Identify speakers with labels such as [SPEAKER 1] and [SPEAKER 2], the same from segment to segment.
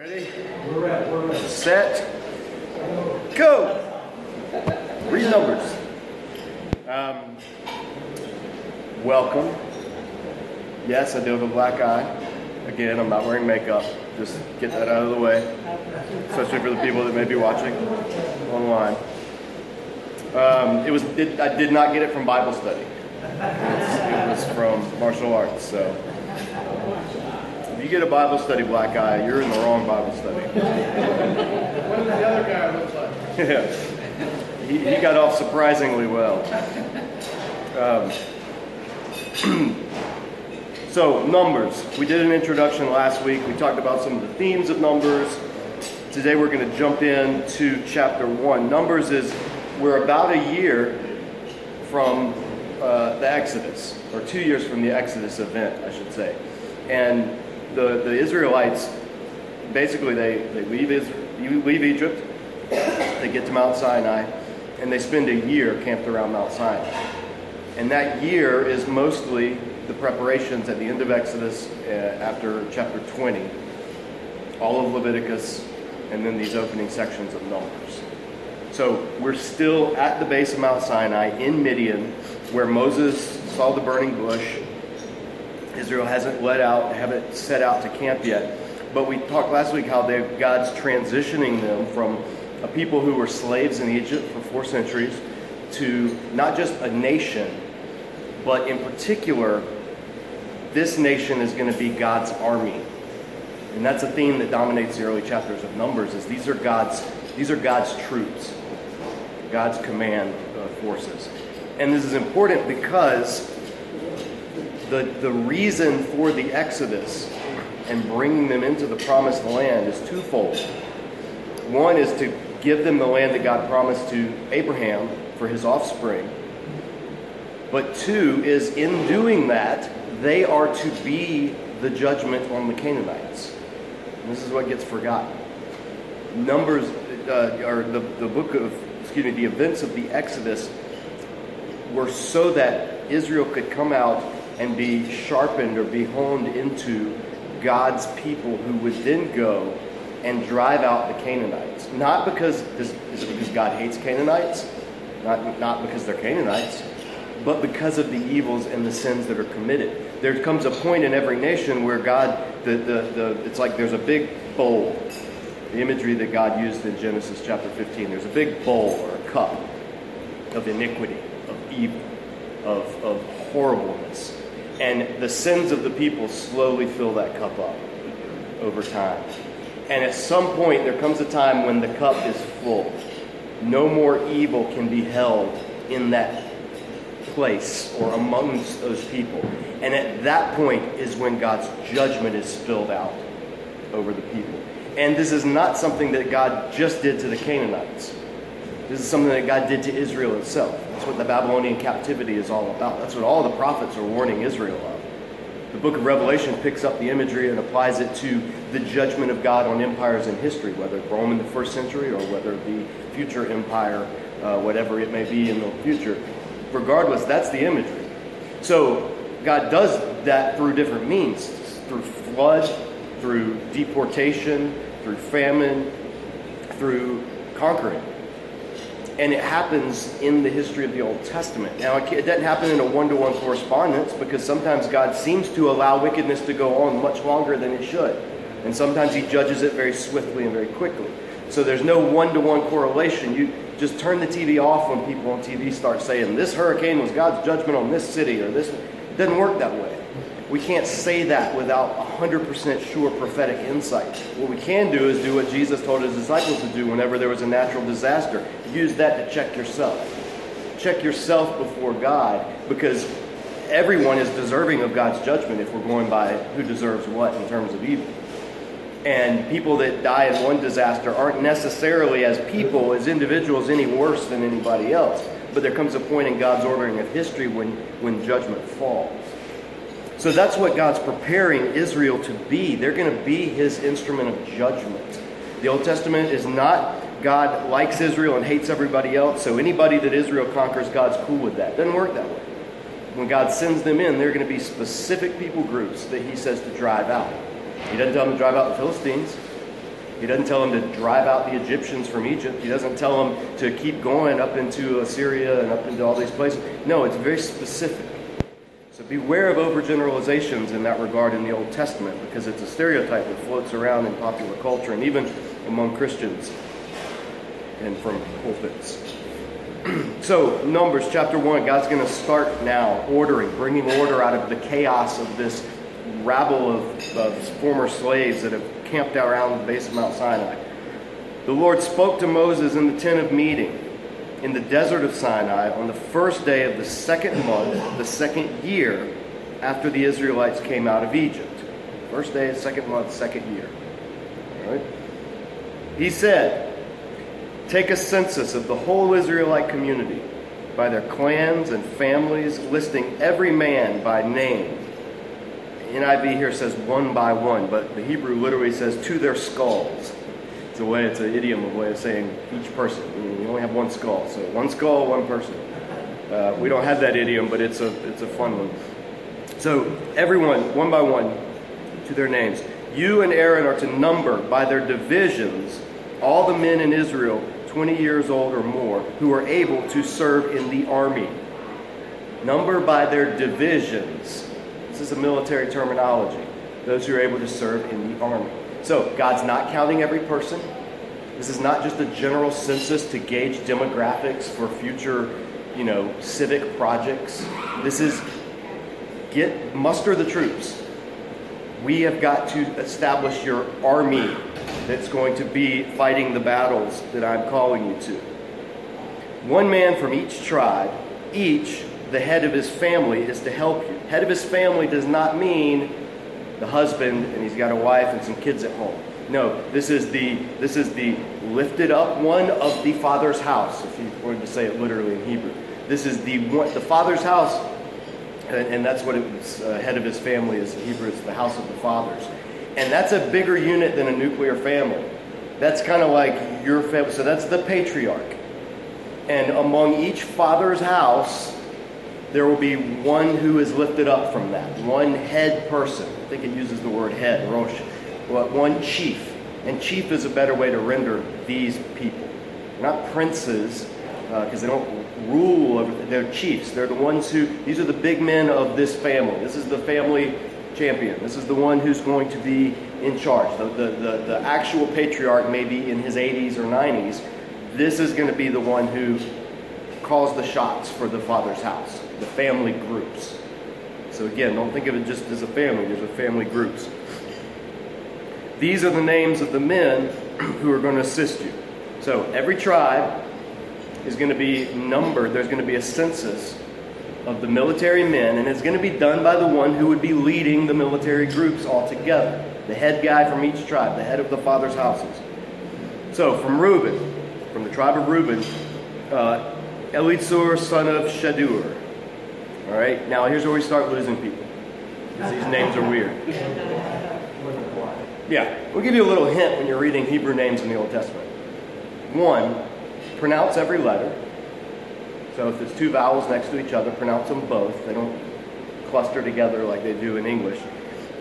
[SPEAKER 1] Ready? We're ready. We're ready. Set. Go. Read numbers. Um, welcome. Yes, I do have a black eye. Again, I'm not wearing makeup. Just get that out of the way, especially for the people that may be watching online. Um, it was. It, I did not get it from Bible study. it was from martial arts. So if you get a Bible study black eye, you're in the wrong Bible study.
[SPEAKER 2] What did the other guy look like?
[SPEAKER 1] Yeah. He, he got off surprisingly well. Um, so, numbers. We did an introduction last week. We talked about some of the themes of numbers. Today we're going to jump into chapter 1. Numbers is, we're about a year from uh, the Exodus, or two years from the Exodus event, I should say. And the, the Israelites, basically, they, they leave, Israel, leave Egypt, they get to Mount Sinai, and they spend a year camped around Mount Sinai. And that year is mostly the preparations at the end of Exodus uh, after chapter 20, all of Leviticus, and then these opening sections of Numbers. So we're still at the base of Mount Sinai in Midian, where Moses saw the burning bush Israel hasn't let out, haven't set out to camp yet. But we talked last week how God's transitioning them from a people who were slaves in Egypt for four centuries to not just a nation, but in particular, this nation is going to be God's army. And that's a theme that dominates the early chapters of Numbers is these are God's these are God's troops, God's command uh, forces. And this is important because the, the reason for the Exodus and bringing them into the promised land is twofold. One is to give them the land that God promised to Abraham for his offspring. But two is in doing that, they are to be the judgment on the Canaanites. And this is what gets forgotten. Numbers, uh, or the, the book of, excuse me, the events of the Exodus were so that Israel could come out and be sharpened or be honed into God's people who would then go and drive out the Canaanites. Not because is because God hates Canaanites, not, not because they're Canaanites, but because of the evils and the sins that are committed. There comes a point in every nation where God, the, the, the, it's like there's a big bowl. The imagery that God used in Genesis chapter 15. There's a big bowl or a cup of iniquity, of evil, of, of horribleness. And the sins of the people slowly fill that cup up over time. And at some point, there comes a time when the cup is full. No more evil can be held in that place or amongst those people. And at that point is when God's judgment is spilled out over the people. And this is not something that God just did to the Canaanites. This is something that God did to Israel itself. That's what the Babylonian captivity is all about. That's what all the prophets are warning Israel of. The book of Revelation picks up the imagery and applies it to the judgment of God on empires in history, whether Rome in the first century or whether the future empire, uh, whatever it may be in the future. Regardless, that's the imagery. So God does that through different means through flood, through deportation, through famine, through conquering and it happens in the history of the Old Testament. Now, it doesn't happen in a one to one correspondence because sometimes God seems to allow wickedness to go on much longer than it should. And sometimes He judges it very swiftly and very quickly. So there's no one to one correlation. You just turn the TV off when people on TV start saying, this hurricane was God's judgment on this city or this. It doesn't work that way. We can't say that without 100% sure prophetic insight. What we can do is do what Jesus told his disciples to do whenever there was a natural disaster. Use that to check yourself. Check yourself before God because everyone is deserving of God's judgment if we're going by who deserves what in terms of evil. And people that die in one disaster aren't necessarily, as people, as individuals, any worse than anybody else. But there comes a point in God's ordering of history when, when judgment falls. So that's what God's preparing Israel to be. They're going to be his instrument of judgment. The Old Testament is not God likes Israel and hates everybody else, so anybody that Israel conquers, God's cool with that. Doesn't work that way. When God sends them in, they're going to be specific people groups that he says to drive out. He doesn't tell them to drive out the Philistines. He doesn't tell them to drive out the Egyptians from Egypt. He doesn't tell them to keep going up into Assyria and up into all these places. No, it's very specific. So beware of overgeneralizations in that regard in the Old Testament because it's a stereotype that floats around in popular culture and even among Christians and from pulpits. so, Numbers chapter 1, God's going to start now ordering, bringing order out of the chaos of this rabble of, of former slaves that have camped out around the base of Mount Sinai. The Lord spoke to Moses in the tent of meeting in the desert of Sinai on the first day of the second month, the second year after the Israelites came out of Egypt. First day, second month, second year. Right? He said, Take a census of the whole Israelite community by their clans and families, listing every man by name. NIV here says one by one, but the Hebrew literally says to their skulls. It's a way, it's an idiom, a way of saying each person. Only have one skull, so one skull, one person. Uh, we don't have that idiom, but it's a it's a fun one. So everyone, one by one, to their names. You and Aaron are to number by their divisions all the men in Israel 20 years old or more who are able to serve in the army. Number by their divisions. This is a military terminology. Those who are able to serve in the army. So, God's not counting every person. This is not just a general census to gauge demographics for future, you know, civic projects. This is get muster the troops. We have got to establish your army that's going to be fighting the battles that I'm calling you to. One man from each tribe, each the head of his family, is to help you. Head of his family does not mean the husband and he's got a wife and some kids at home. No, this is the this is the lifted up one of the father's house, if you wanted to say it literally in Hebrew. This is the one, the father's house, and, and that's what it was. Uh, head of his family is in Hebrew. It's the house of the fathers. And that's a bigger unit than a nuclear family. That's kind of like your family. So that's the patriarch. And among each father's house, there will be one who is lifted up from that, one head person. I think it uses the word head, Rosh. One chief. And chief is a better way to render these people. They're not princes, because uh, they don't rule over, they're chiefs. They're the ones who, these are the big men of this family. This is the family champion. This is the one who's going to be in charge. The, the, the, the actual patriarch may be in his 80s or 90s. This is going to be the one who calls the shots for the father's house, the family groups. So again, don't think of it just as a family, there's a family groups. These are the names of the men who are going to assist you. So every tribe is going to be numbered, there's going to be a census of the military men, and it's going to be done by the one who would be leading the military groups all together. The head guy from each tribe, the head of the father's houses. So, from Reuben, from the tribe of Reuben, uh, Elizur, son of Shadur. All right, now here's where we start losing people. Because these names are weird. Yeah, we'll give you a little hint when you're reading Hebrew names in the Old Testament. One, pronounce every letter. So if there's two vowels next to each other, pronounce them both. They don't cluster together like they do in English.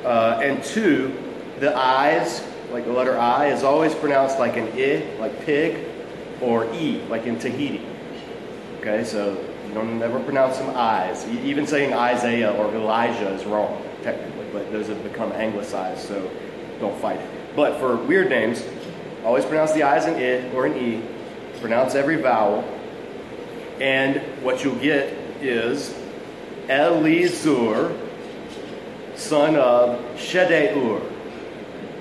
[SPEAKER 1] Uh, and two, the I's, like the letter I, is always pronounced like an I, like pig, or E, like in Tahiti. Okay, so you don't never pronounce them I's. Even saying Isaiah or Elijah is wrong, technically, but those have become anglicized, so don't fight it. But for weird names, always pronounce the I's an I or an E, pronounce every vowel, and what you'll get is Elizur, son of Shedeur.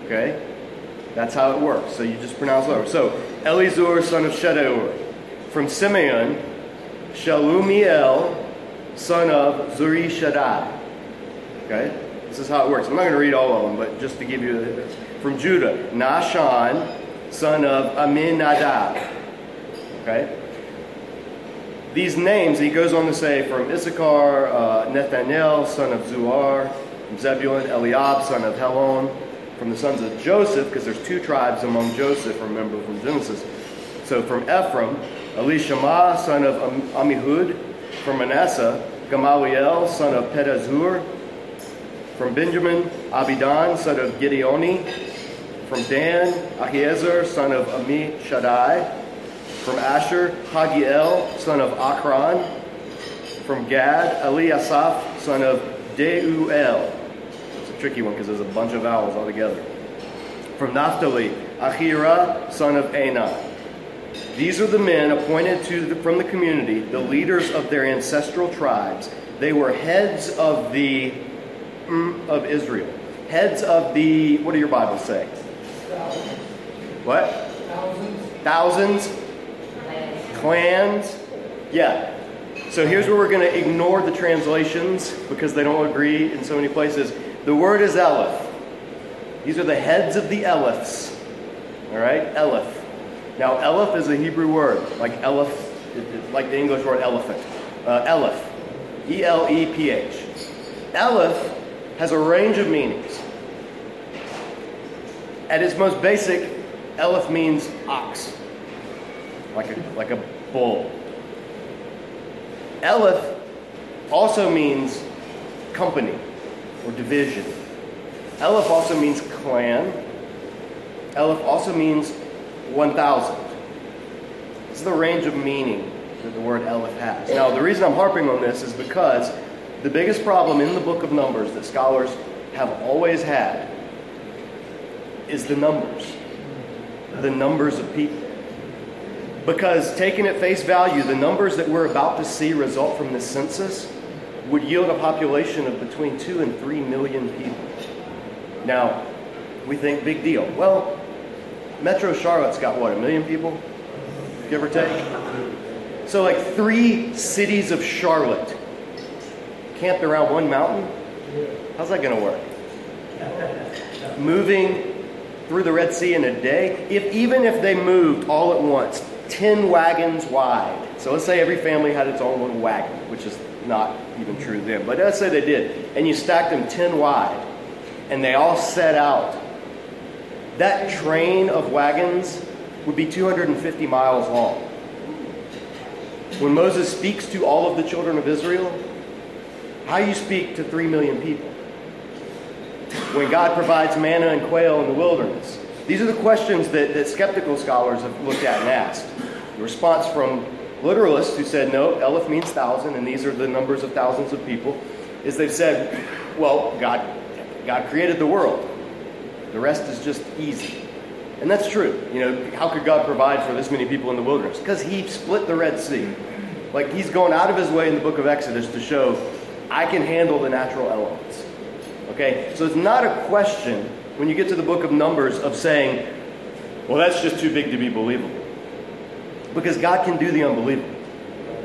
[SPEAKER 1] Okay? That's how it works. So you just pronounce it over. So Elizur, son of Shedeur. From Simeon, Shalumiel, son of Zuri Shaddai. Okay? This is how it works. I'm not going to read all of them, but just to give you from Judah, Nahshon, son of Amminadab. Okay? These names, he goes on to say, from Issachar, uh, Nathaniel, son of Zuar, from Zebulun, Eliab, son of Helon, from the sons of Joseph, because there's two tribes among Joseph, remember, from Genesis. So from Ephraim, Elishama, son of Amihud, from Manasseh, Gamaliel, son of Pedazur, from Benjamin, Abidan, son of Gideoni, From Dan, Ahiezer, son of Ammishaddai. From Asher, Hagiel, son of Okran. From Gad, Eliasaph, son of Deuel. It's a tricky one because there's a bunch of vowels all together. From Naphtali, Ahira, son of Anan. These are the men appointed the, from the community, the leaders of their ancestral tribes. They were heads of the of Israel, heads of the. What do your Bibles say?
[SPEAKER 2] Thousands.
[SPEAKER 1] What?
[SPEAKER 2] Thousands.
[SPEAKER 1] Thousands, clans. Yeah. So here's where we're going to ignore the translations because they don't agree in so many places. The word is Eleph. These are the heads of the Elephs. All right, Eleph. Now, Eleph is a Hebrew word, like Eleph, like the English word elephant. Uh, Eleph, E L E P H. Eleph has a range of meanings. At its most basic, Eleph means ox, like a, like a bull. Eleph also means company or division. Eleph also means clan. Eleph also means 1,000. This is the range of meaning that the word Eleph has. Now, the reason I'm harping on this is because the biggest problem in the book of Numbers that scholars have always had is the numbers. The numbers of people. Because taken at face value, the numbers that we're about to see result from this census would yield a population of between 2 and 3 million people. Now, we think big deal. Well, Metro Charlotte's got what, a million people? Give or take? So, like three cities of Charlotte camped around one mountain? How's that going to work? Moving through the Red Sea in a day, if even if they moved all at once, 10 wagons wide. So let's say every family had its own little wagon, which is not even true then, but let's say they did. And you stacked them 10 wide, and they all set out. That train of wagons would be 250 miles long. When Moses speaks to all of the children of Israel, how you speak to 3 million people? When God provides manna and quail in the wilderness? These are the questions that, that skeptical scholars have looked at and asked. The response from literalists who said, no, Eleph means thousand, and these are the numbers of thousands of people, is they've said, well, God, God created the world. The rest is just easy. And that's true. You know, how could God provide for this many people in the wilderness? Because he split the Red Sea. Like he's going out of his way in the book of Exodus to show I can handle the natural elements. Okay? So it's not a question when you get to the book of Numbers of saying, well, that's just too big to be believable. Because God can do the unbelievable.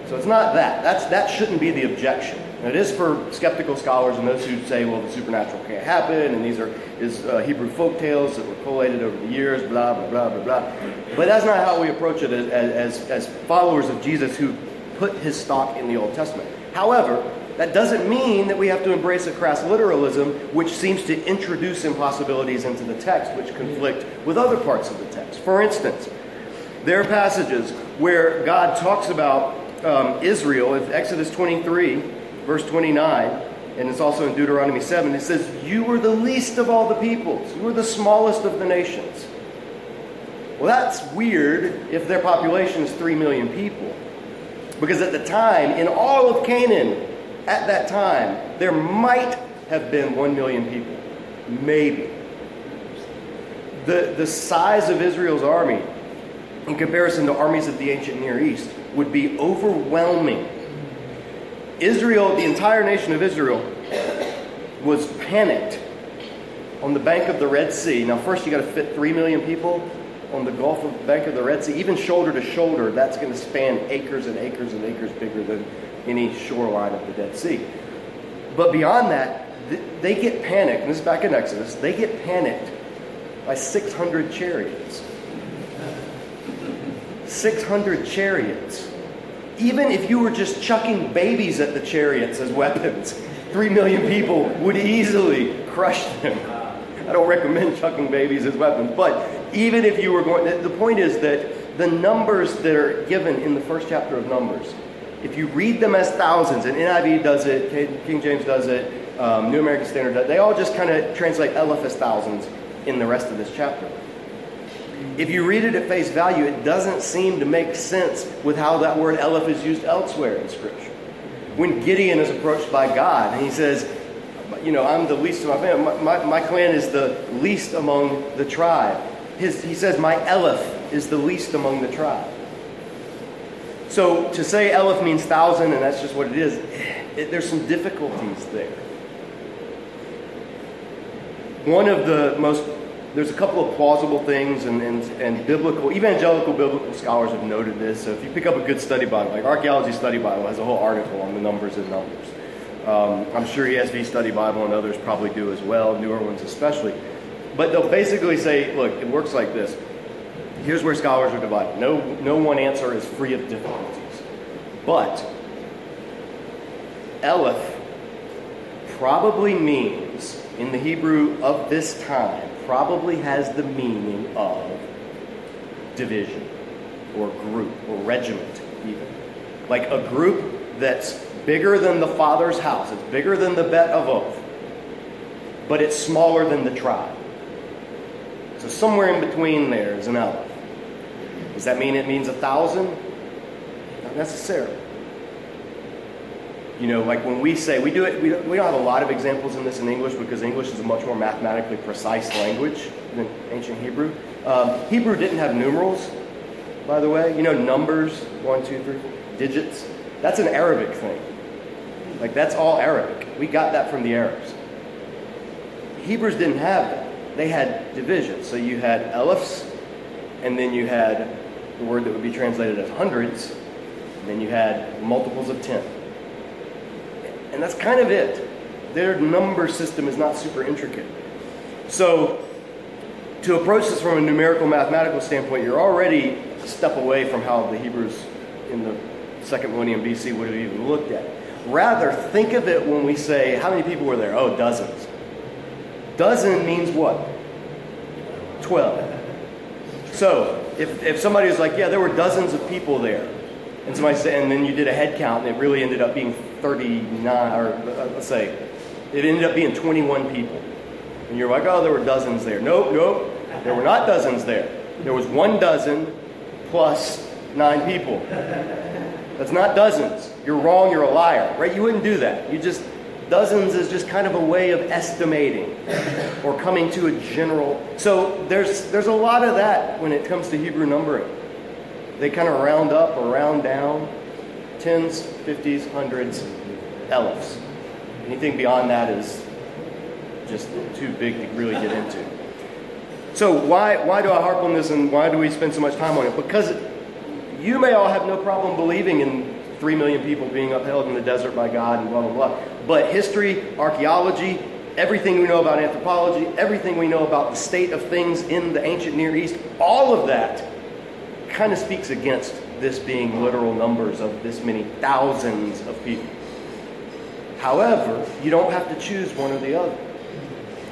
[SPEAKER 1] So it's not that. That's, that shouldn't be the objection. It is for skeptical scholars and those who say, well, the supernatural can't happen, and these are is uh, Hebrew folk tales that were collated over the years, blah, blah, blah, blah, blah. But that's not how we approach it as, as, as followers of Jesus who put his stock in the Old Testament. However, that doesn't mean that we have to embrace a crass literalism, which seems to introduce impossibilities into the text, which conflict with other parts of the text. For instance, there are passages where God talks about um, Israel in Exodus 23, verse 29, and it's also in Deuteronomy 7. It says, You were the least of all the peoples, you were the smallest of the nations. Well, that's weird if their population is 3 million people. Because at the time, in all of Canaan, at that time, there might have been 1 million people. Maybe. The, the size of Israel's army, in comparison to armies of the ancient Near East, would be overwhelming. Israel, the entire nation of Israel, was panicked on the bank of the Red Sea. Now, first, you got to fit 3 million people on the Gulf of bank of the Red Sea, even shoulder to shoulder. That's going to span acres and acres and acres bigger than any shoreline of the Dead Sea. But beyond that, they get panicked, this is back in Exodus, they get panicked by 600 chariots. 600 chariots. Even if you were just chucking babies at the chariots as weapons, 3 million people would easily crush them. I don't recommend chucking babies as weapons, but even if you were going, the point is that the numbers that are given in the first chapter of Numbers if you read them as thousands, and NIV does it, King James does it, um, New American Standard does they all just kind of translate Eleph as thousands. in the rest of this chapter. If you read it at face value, it doesn't seem to make sense with how that word Aleph is used elsewhere in Scripture. When Gideon is approached by God and he says, You know, I'm the least of my family, my, my, my clan is the least among the tribe. His, he says, My Aleph is the least among the tribe. So to say Aleph means thousand, and that's just what it is, it, there's some difficulties there. One of the most there's a couple of plausible things, and, and, and biblical, evangelical biblical scholars have noted this. So if you pick up a good study Bible, like Archaeology Study Bible has a whole article on the numbers and numbers. Um, I'm sure ESV Study Bible and others probably do as well, newer ones especially. But they'll basically say, look, it works like this. Here's where scholars are divided. No, no one answer is free of difficulties. But Aleph probably means, in the Hebrew of this time, probably has the meaning of division or group or regiment, even. Like a group that's bigger than the father's house, it's bigger than the Bet Avot, but it's smaller than the tribe. So somewhere in between there is an Aleph. Does that mean it means a thousand? Not necessarily. You know, like when we say, we do it, we, we don't have a lot of examples in this in English because English is a much more mathematically precise language than ancient Hebrew. Um, Hebrew didn't have numerals, by the way. You know, numbers, one, two, three, digits. That's an Arabic thing. Like, that's all Arabic. We got that from the Arabs. Hebrews didn't have that. They had divisions. So you had elephs, and then you had the word that would be translated as hundreds, and then you had multiples of ten. And that's kind of it. Their number system is not super intricate. So, to approach this from a numerical mathematical standpoint, you're already a step away from how the Hebrews in the second millennium BC would have even looked at. Rather, think of it when we say, how many people were there? Oh, dozens. Dozen means what? Twelve. So, if, if somebody was like, yeah, there were dozens of people there, and somebody said, and then you did a head count, and it really ended up being 39, or uh, let's say, it ended up being 21 people. And you're like, oh, there were dozens there. Nope, nope. There were not dozens there. There was one dozen plus nine people. That's not dozens. You're wrong, you're a liar, right? You wouldn't do that. You just, dozens is just kind of a way of estimating or coming to a general. So there's, there's a lot of that when it comes to Hebrew numbering. They kind of round up or round down tens, fifties, hundreds, elephs. Anything beyond that is just too big to really get into. So why why do I harp on this and why do we spend so much time on it? Because you may all have no problem believing in three million people being upheld in the desert by God and blah blah blah. But history, archaeology, everything we know about anthropology, everything we know about the state of things in the ancient Near East, all of that kind of speaks against this being literal numbers of this many thousands of people. However, you don't have to choose one or the other.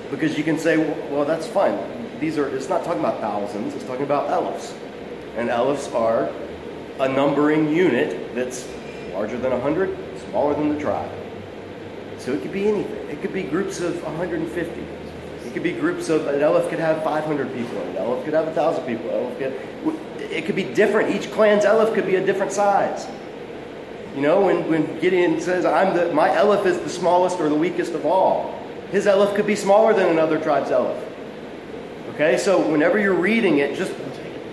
[SPEAKER 1] Because you can say, well, that's fine. These are it's not talking about thousands, it's talking about elephs. And elephs are a numbering unit that's larger than 100, smaller than the tribe. So it could be anything. It could be groups of 150. It could be groups of an Aleph could have 500 people, an Aleph could have 1,000 people. Aleph could, it could be different. Each clan's Aleph could be a different size. You know, when, when Gideon says, I'm the, my Aleph is the smallest or the weakest of all, his Aleph could be smaller than another tribe's Aleph. Okay, so whenever you're reading it, just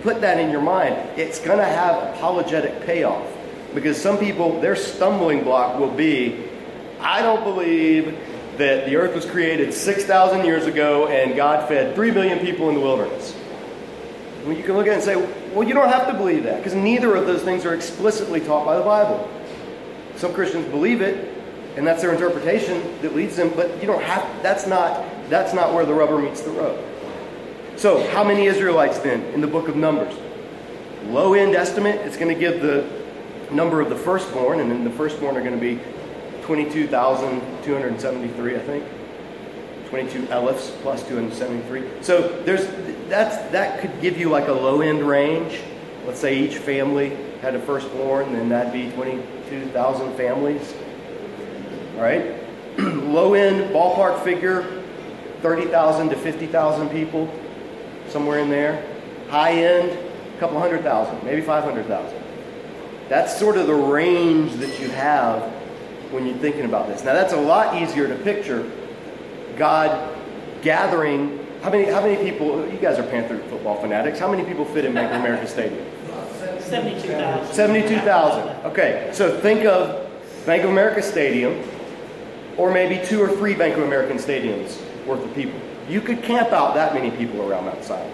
[SPEAKER 1] put that in your mind. It's going to have apologetic payoff. Because some people, their stumbling block will be, I don't believe that the earth was created 6,000 years ago and God fed 3 million people in the wilderness. Well, you can look at it and say, well, you don't have to believe that because neither of those things are explicitly taught by the Bible. Some Christians believe it, and that's their interpretation that leads them, but you don't have that's not that's not where the rubber meets the road. So, how many Israelites then in the book of Numbers? Low end estimate, it's going to give the number of the firstborn, and then the firstborn are going to be 22,273, I think. 22 elephs plus 273. So there's that's that could give you like a low end range. Let's say each family had a firstborn, then that'd be 22,000 families. All right? low end ballpark figure 30,000 to 50,000 people, somewhere in there. High end, a couple hundred thousand, maybe 500,000. That's sort of the range that you have when you're thinking about this. Now, that's a lot easier to picture God gathering. How many, how many people, you guys are Panther football fanatics, how many people fit in Bank of America Stadium?
[SPEAKER 3] 72,000.
[SPEAKER 1] 72,000. Okay, so think of Bank of America Stadium, or maybe two or three Bank of American stadiums worth of people. You could camp out that many people around Mount Sinai,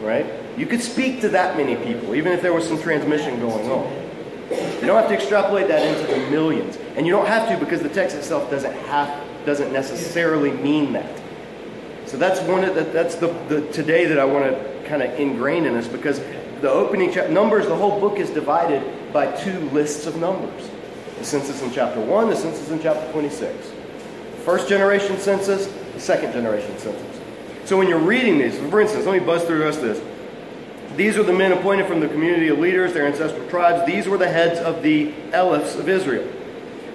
[SPEAKER 1] right? You could speak to that many people, even if there was some transmission going on. You don't have to extrapolate that into the millions, and you don't have to because the text itself doesn't have doesn't necessarily mean that. So that's one of the, that's the, the today that I want to kind of ingrain in us because the opening chapter numbers the whole book is divided by two lists of numbers. The census in chapter 1 the census in chapter 26 first generation census the second generation census. So when you're reading these for instance let me buzz through the rest of this these were the men appointed from the community of leaders their ancestral tribes these were the heads of the elephs of israel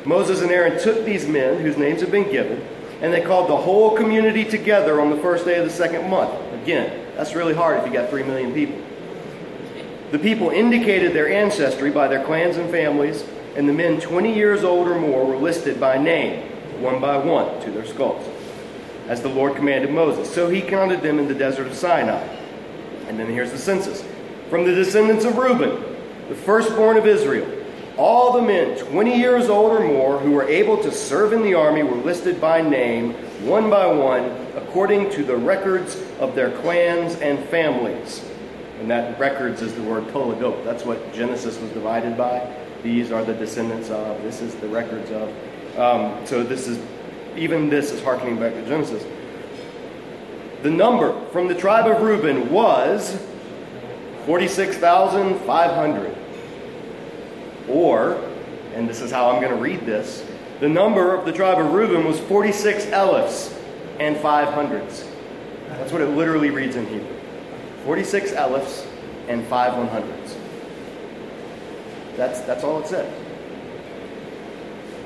[SPEAKER 1] moses and aaron took these men whose names have been given and they called the whole community together on the first day of the second month again that's really hard if you got three million people the people indicated their ancestry by their clans and families, and the men 20 years old or more were listed by name, one by one, to their skulls, as the Lord commanded Moses. So he counted them in the desert of Sinai. And then here's the census. From the descendants of Reuben, the firstborn of Israel, all the men 20 years old or more who were able to serve in the army were listed by name, one by one, according to the records of their clans and families. And that records is the word toledot. That's what Genesis was divided by. These are the descendants of. This is the records of. Um, so this is, even this is harkening back to Genesis. The number from the tribe of Reuben was 46,500. Or, and this is how I'm going to read this, the number of the tribe of Reuben was 46 elephs and 500s. That's what it literally reads in Hebrew. 46 elephs and 5 100s. That's, that's all it says.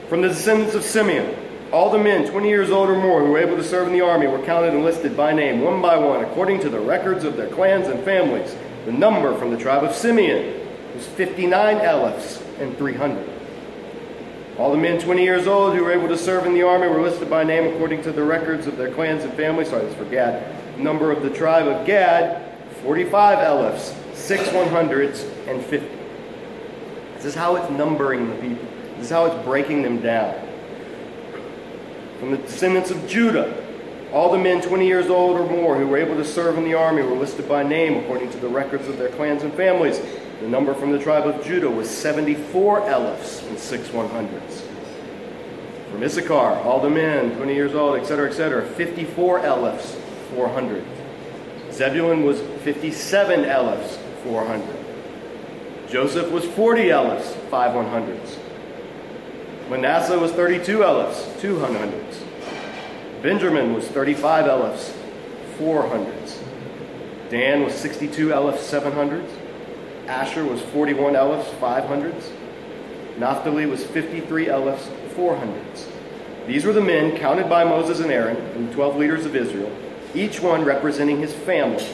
[SPEAKER 1] From the descendants of Simeon, all the men 20 years old or more who were able to serve in the army were counted and listed by name, one by one, according to the records of their clans and families. The number from the tribe of Simeon was 59 elephs and 300. All the men 20 years old who were able to serve in the army were listed by name according to the records of their clans and families. Sorry, that's for Gad. Number of the tribe of Gad 45 elephs, 6 100s, and 50. This is how it's numbering the people. This is how it's breaking them down. From the descendants of Judah, all the men 20 years old or more who were able to serve in the army were listed by name according to the records of their clans and families. The number from the tribe of Judah was 74 elephs and 6 100s. From Issachar, all the men 20 years old, etc., etc., 54 elephs, 400. Zebulun was 57 elephs, 400. Joseph was 40 elephs, 5 100s. Manasseh was 32 elephs, 200s. Benjamin was 35 elephs, 400s. Dan was 62 elephs, 700s. Asher was 41 elephs, 500s. Naphtali was 53 elephs, 400s. These were the men counted by Moses and Aaron, and the 12 leaders of Israel, each one representing his family.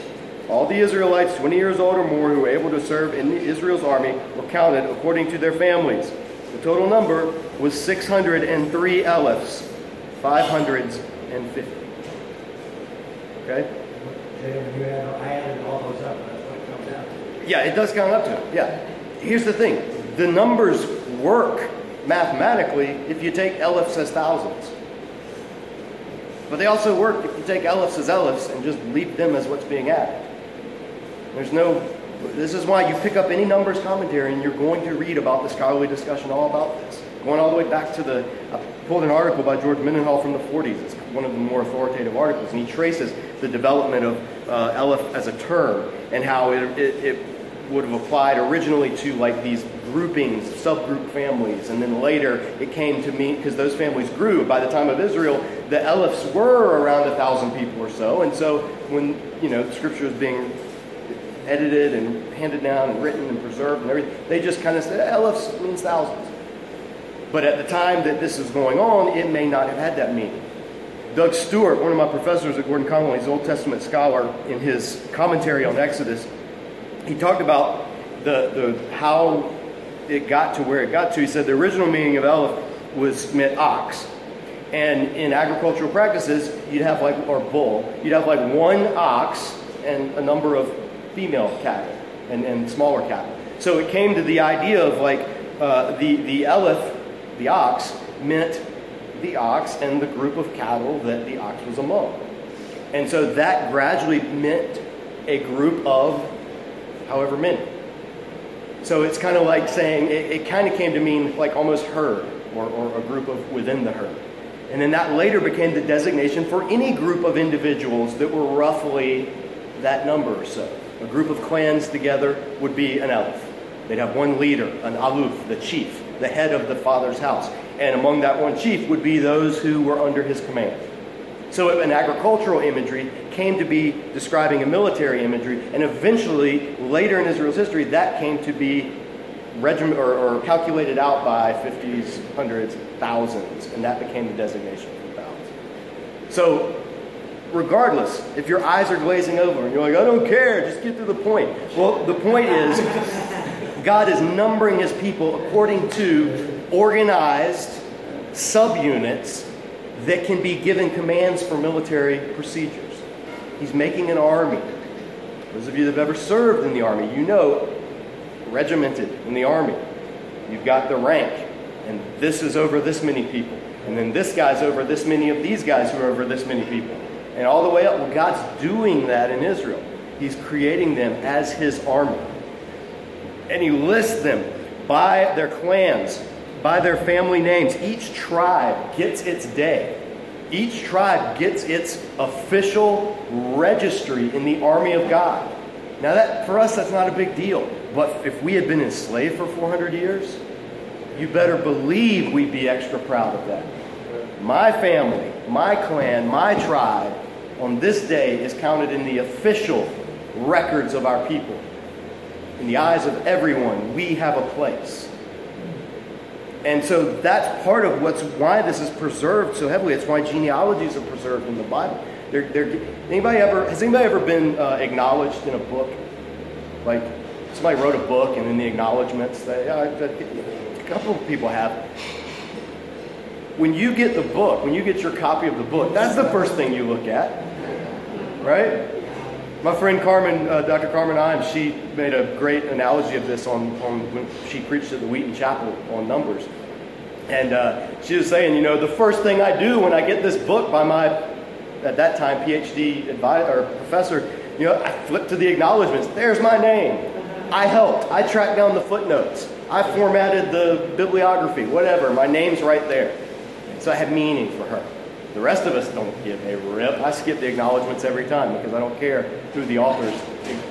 [SPEAKER 1] All the Israelites 20 years old or more who were able to serve in Israel's army were counted according to their families. The total number was 603 elephs, 550. Okay? Yeah, it does count up to it. Yeah. Here's the thing the numbers work mathematically if you take elephs as thousands. But they also work if you take elephs as elephs and just leave them as what's being added. There's no, this is why you pick up any numbers commentary and you're going to read about the scholarly discussion all about this. Going all the way back to the, I pulled an article by George Mendenhall from the 40s. It's one of the more authoritative articles, and he traces the development of uh, Eleph as a term and how it, it, it would have applied originally to like these groupings, subgroup families, and then later it came to mean because those families grew. By the time of Israel, the Elephs were around a thousand people or so, and so when you know Scripture is being edited and handed down and written and preserved and everything, they just kind of said eh, Elephs means thousands. But at the time that this is going on, it may not have had that meaning. Doug Stuart, one of my professors at Gordon Conwell, he's an Old Testament scholar, in his commentary on Exodus, he talked about the, the how it got to where it got to. He said the original meaning of Aleph was meant ox. And in agricultural practices, you'd have like, or bull, you'd have like one ox and a number of female cattle and, and smaller cattle. So it came to the idea of like uh, the, the Aleph, the ox, meant the ox and the group of cattle that the ox was among. And so that gradually meant a group of however many. So it's kind of like saying, it, it kind of came to mean like almost herd or, or a group of within the herd. And then that later became the designation for any group of individuals that were roughly that number or so. A group of clans together would be an Aleph. They'd have one leader, an Aluf, the chief, the head of the father's house. And among that one chief would be those who were under his command. So an agricultural imagery came to be describing a military imagery, and eventually, later in Israel's history, that came to be regiment or, or calculated out by 50s, hundreds, thousands, and that became the designation for thousands. So, regardless, if your eyes are glazing over and you're like, I don't care, just get to the point. Well, the point is, God is numbering his people according to organized subunits that can be given commands for military procedures. He's making an army. Those of you that have ever served in the army, you know, regimented in the army. You've got the rank, and this is over this many people. And then this guy's over this many of these guys who are over this many people. And all the way up, well, God's doing that in Israel. He's creating them as his army. And he lists them by their clans, by their family names. Each tribe gets its day. Each tribe gets its official registry in the army of God. Now, that for us, that's not a big deal. But if we had been enslaved for 400 years, you better believe we'd be extra proud of that. My family, my clan, my tribe, on this day is counted in the official records of our people. In the eyes of everyone, we have a place. And so that's part of what's why this is preserved so heavily. It's why genealogies are preserved in the Bible. They're, they're, anybody ever has anybody ever been uh, acknowledged in a book? Like somebody wrote a book and in the acknowledgments, they, uh, a couple of people have. When you get the book, when you get your copy of the book, that's the first thing you look at, right? My friend Carmen, uh, Dr. Carmen Imes, she made a great analogy of this on, on when she preached at the Wheaton Chapel on Numbers. And uh, she was saying, you know, the first thing I do when I get this book by my, at that time, PhD advisor, or professor, you know, I flip to the acknowledgments. There's my name. I helped. I tracked down the footnotes. I formatted the bibliography, whatever. My name's right there. So I have meaning for her. The rest of us don't give a rip. I skip the acknowledgments every time because I don't care through the authors.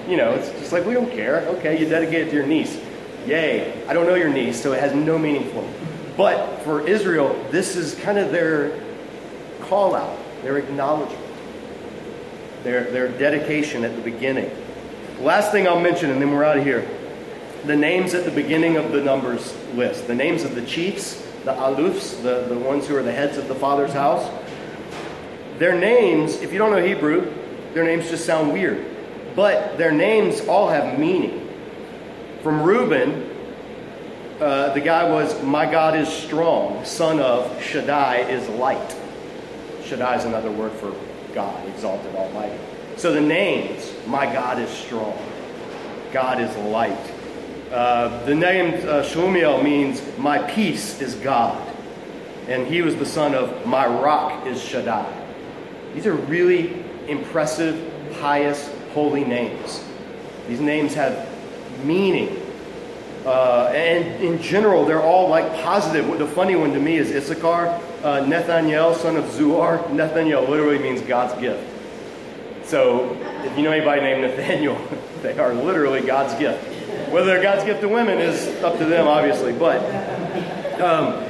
[SPEAKER 1] You know, it's just like we don't care. Okay, you dedicate it to your niece. Yay! I don't know your niece, so it has no meaning for me. But for Israel, this is kind of their call out, their acknowledgement, their their dedication at the beginning. Last thing I'll mention, and then we're out of here. The names at the beginning of the numbers list. The names of the chiefs, the alufs, the, the ones who are the heads of the father's house. Their names, if you don't know Hebrew, their names just sound weird. But their names all have meaning. From Reuben, uh, the guy was, My God is strong, son of Shaddai is light. Shaddai is another word for God, exalted, almighty. So the names, My God is strong, God is light. Uh, the name uh, means, My peace is God. And he was the son of, My rock is Shaddai. These are really impressive, pious, holy names. These names have meaning. Uh, and in general, they're all like positive. The funny one to me is Issachar, uh, Nathaniel, son of Zuar. Nathaniel literally means God's gift. So if you know anybody named Nathaniel, they are literally God's gift. Whether God's gift to women is up to them, obviously. But um,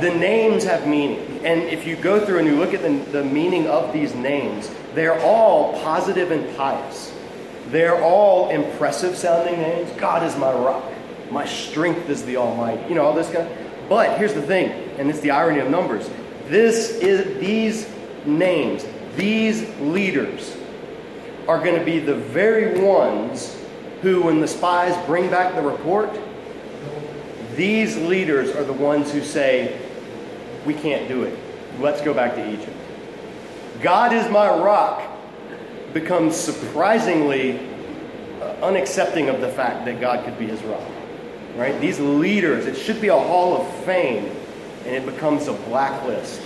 [SPEAKER 1] the names have meaning. And if you go through and you look at the, the meaning of these names, they're all positive and pious. They're all impressive sounding names. God is my rock. My strength is the Almighty. You know, all this kind of. But here's the thing, and it's the irony of numbers. This is these names, these leaders, are going to be the very ones who, when the spies bring back the report, these leaders are the ones who say, We can't do it. Let's go back to Egypt. God is my rock becomes surprisingly uh, unaccepting of the fact that God could be his rock. Right? These leaders, it should be a hall of fame, and it becomes a blacklist.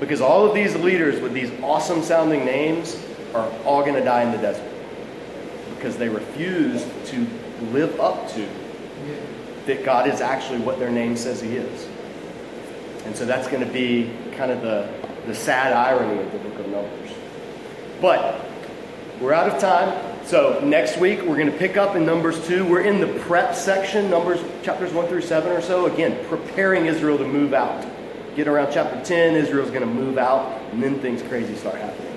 [SPEAKER 1] Because all of these leaders with these awesome sounding names are all going to die in the desert. Because they refuse to live up to that God is actually what their name says he is. And so that's going to be kind of the, the sad irony of the book of Numbers. But we're out of time. So next week we're going to pick up in Numbers 2. We're in the prep section, Numbers chapters 1 through 7 or so. Again, preparing Israel to move out. Get around chapter 10, Israel's going to move out, and then things crazy start happening.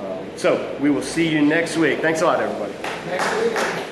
[SPEAKER 1] Um, so we will see you next week. Thanks a lot, everybody.
[SPEAKER 4] Next week.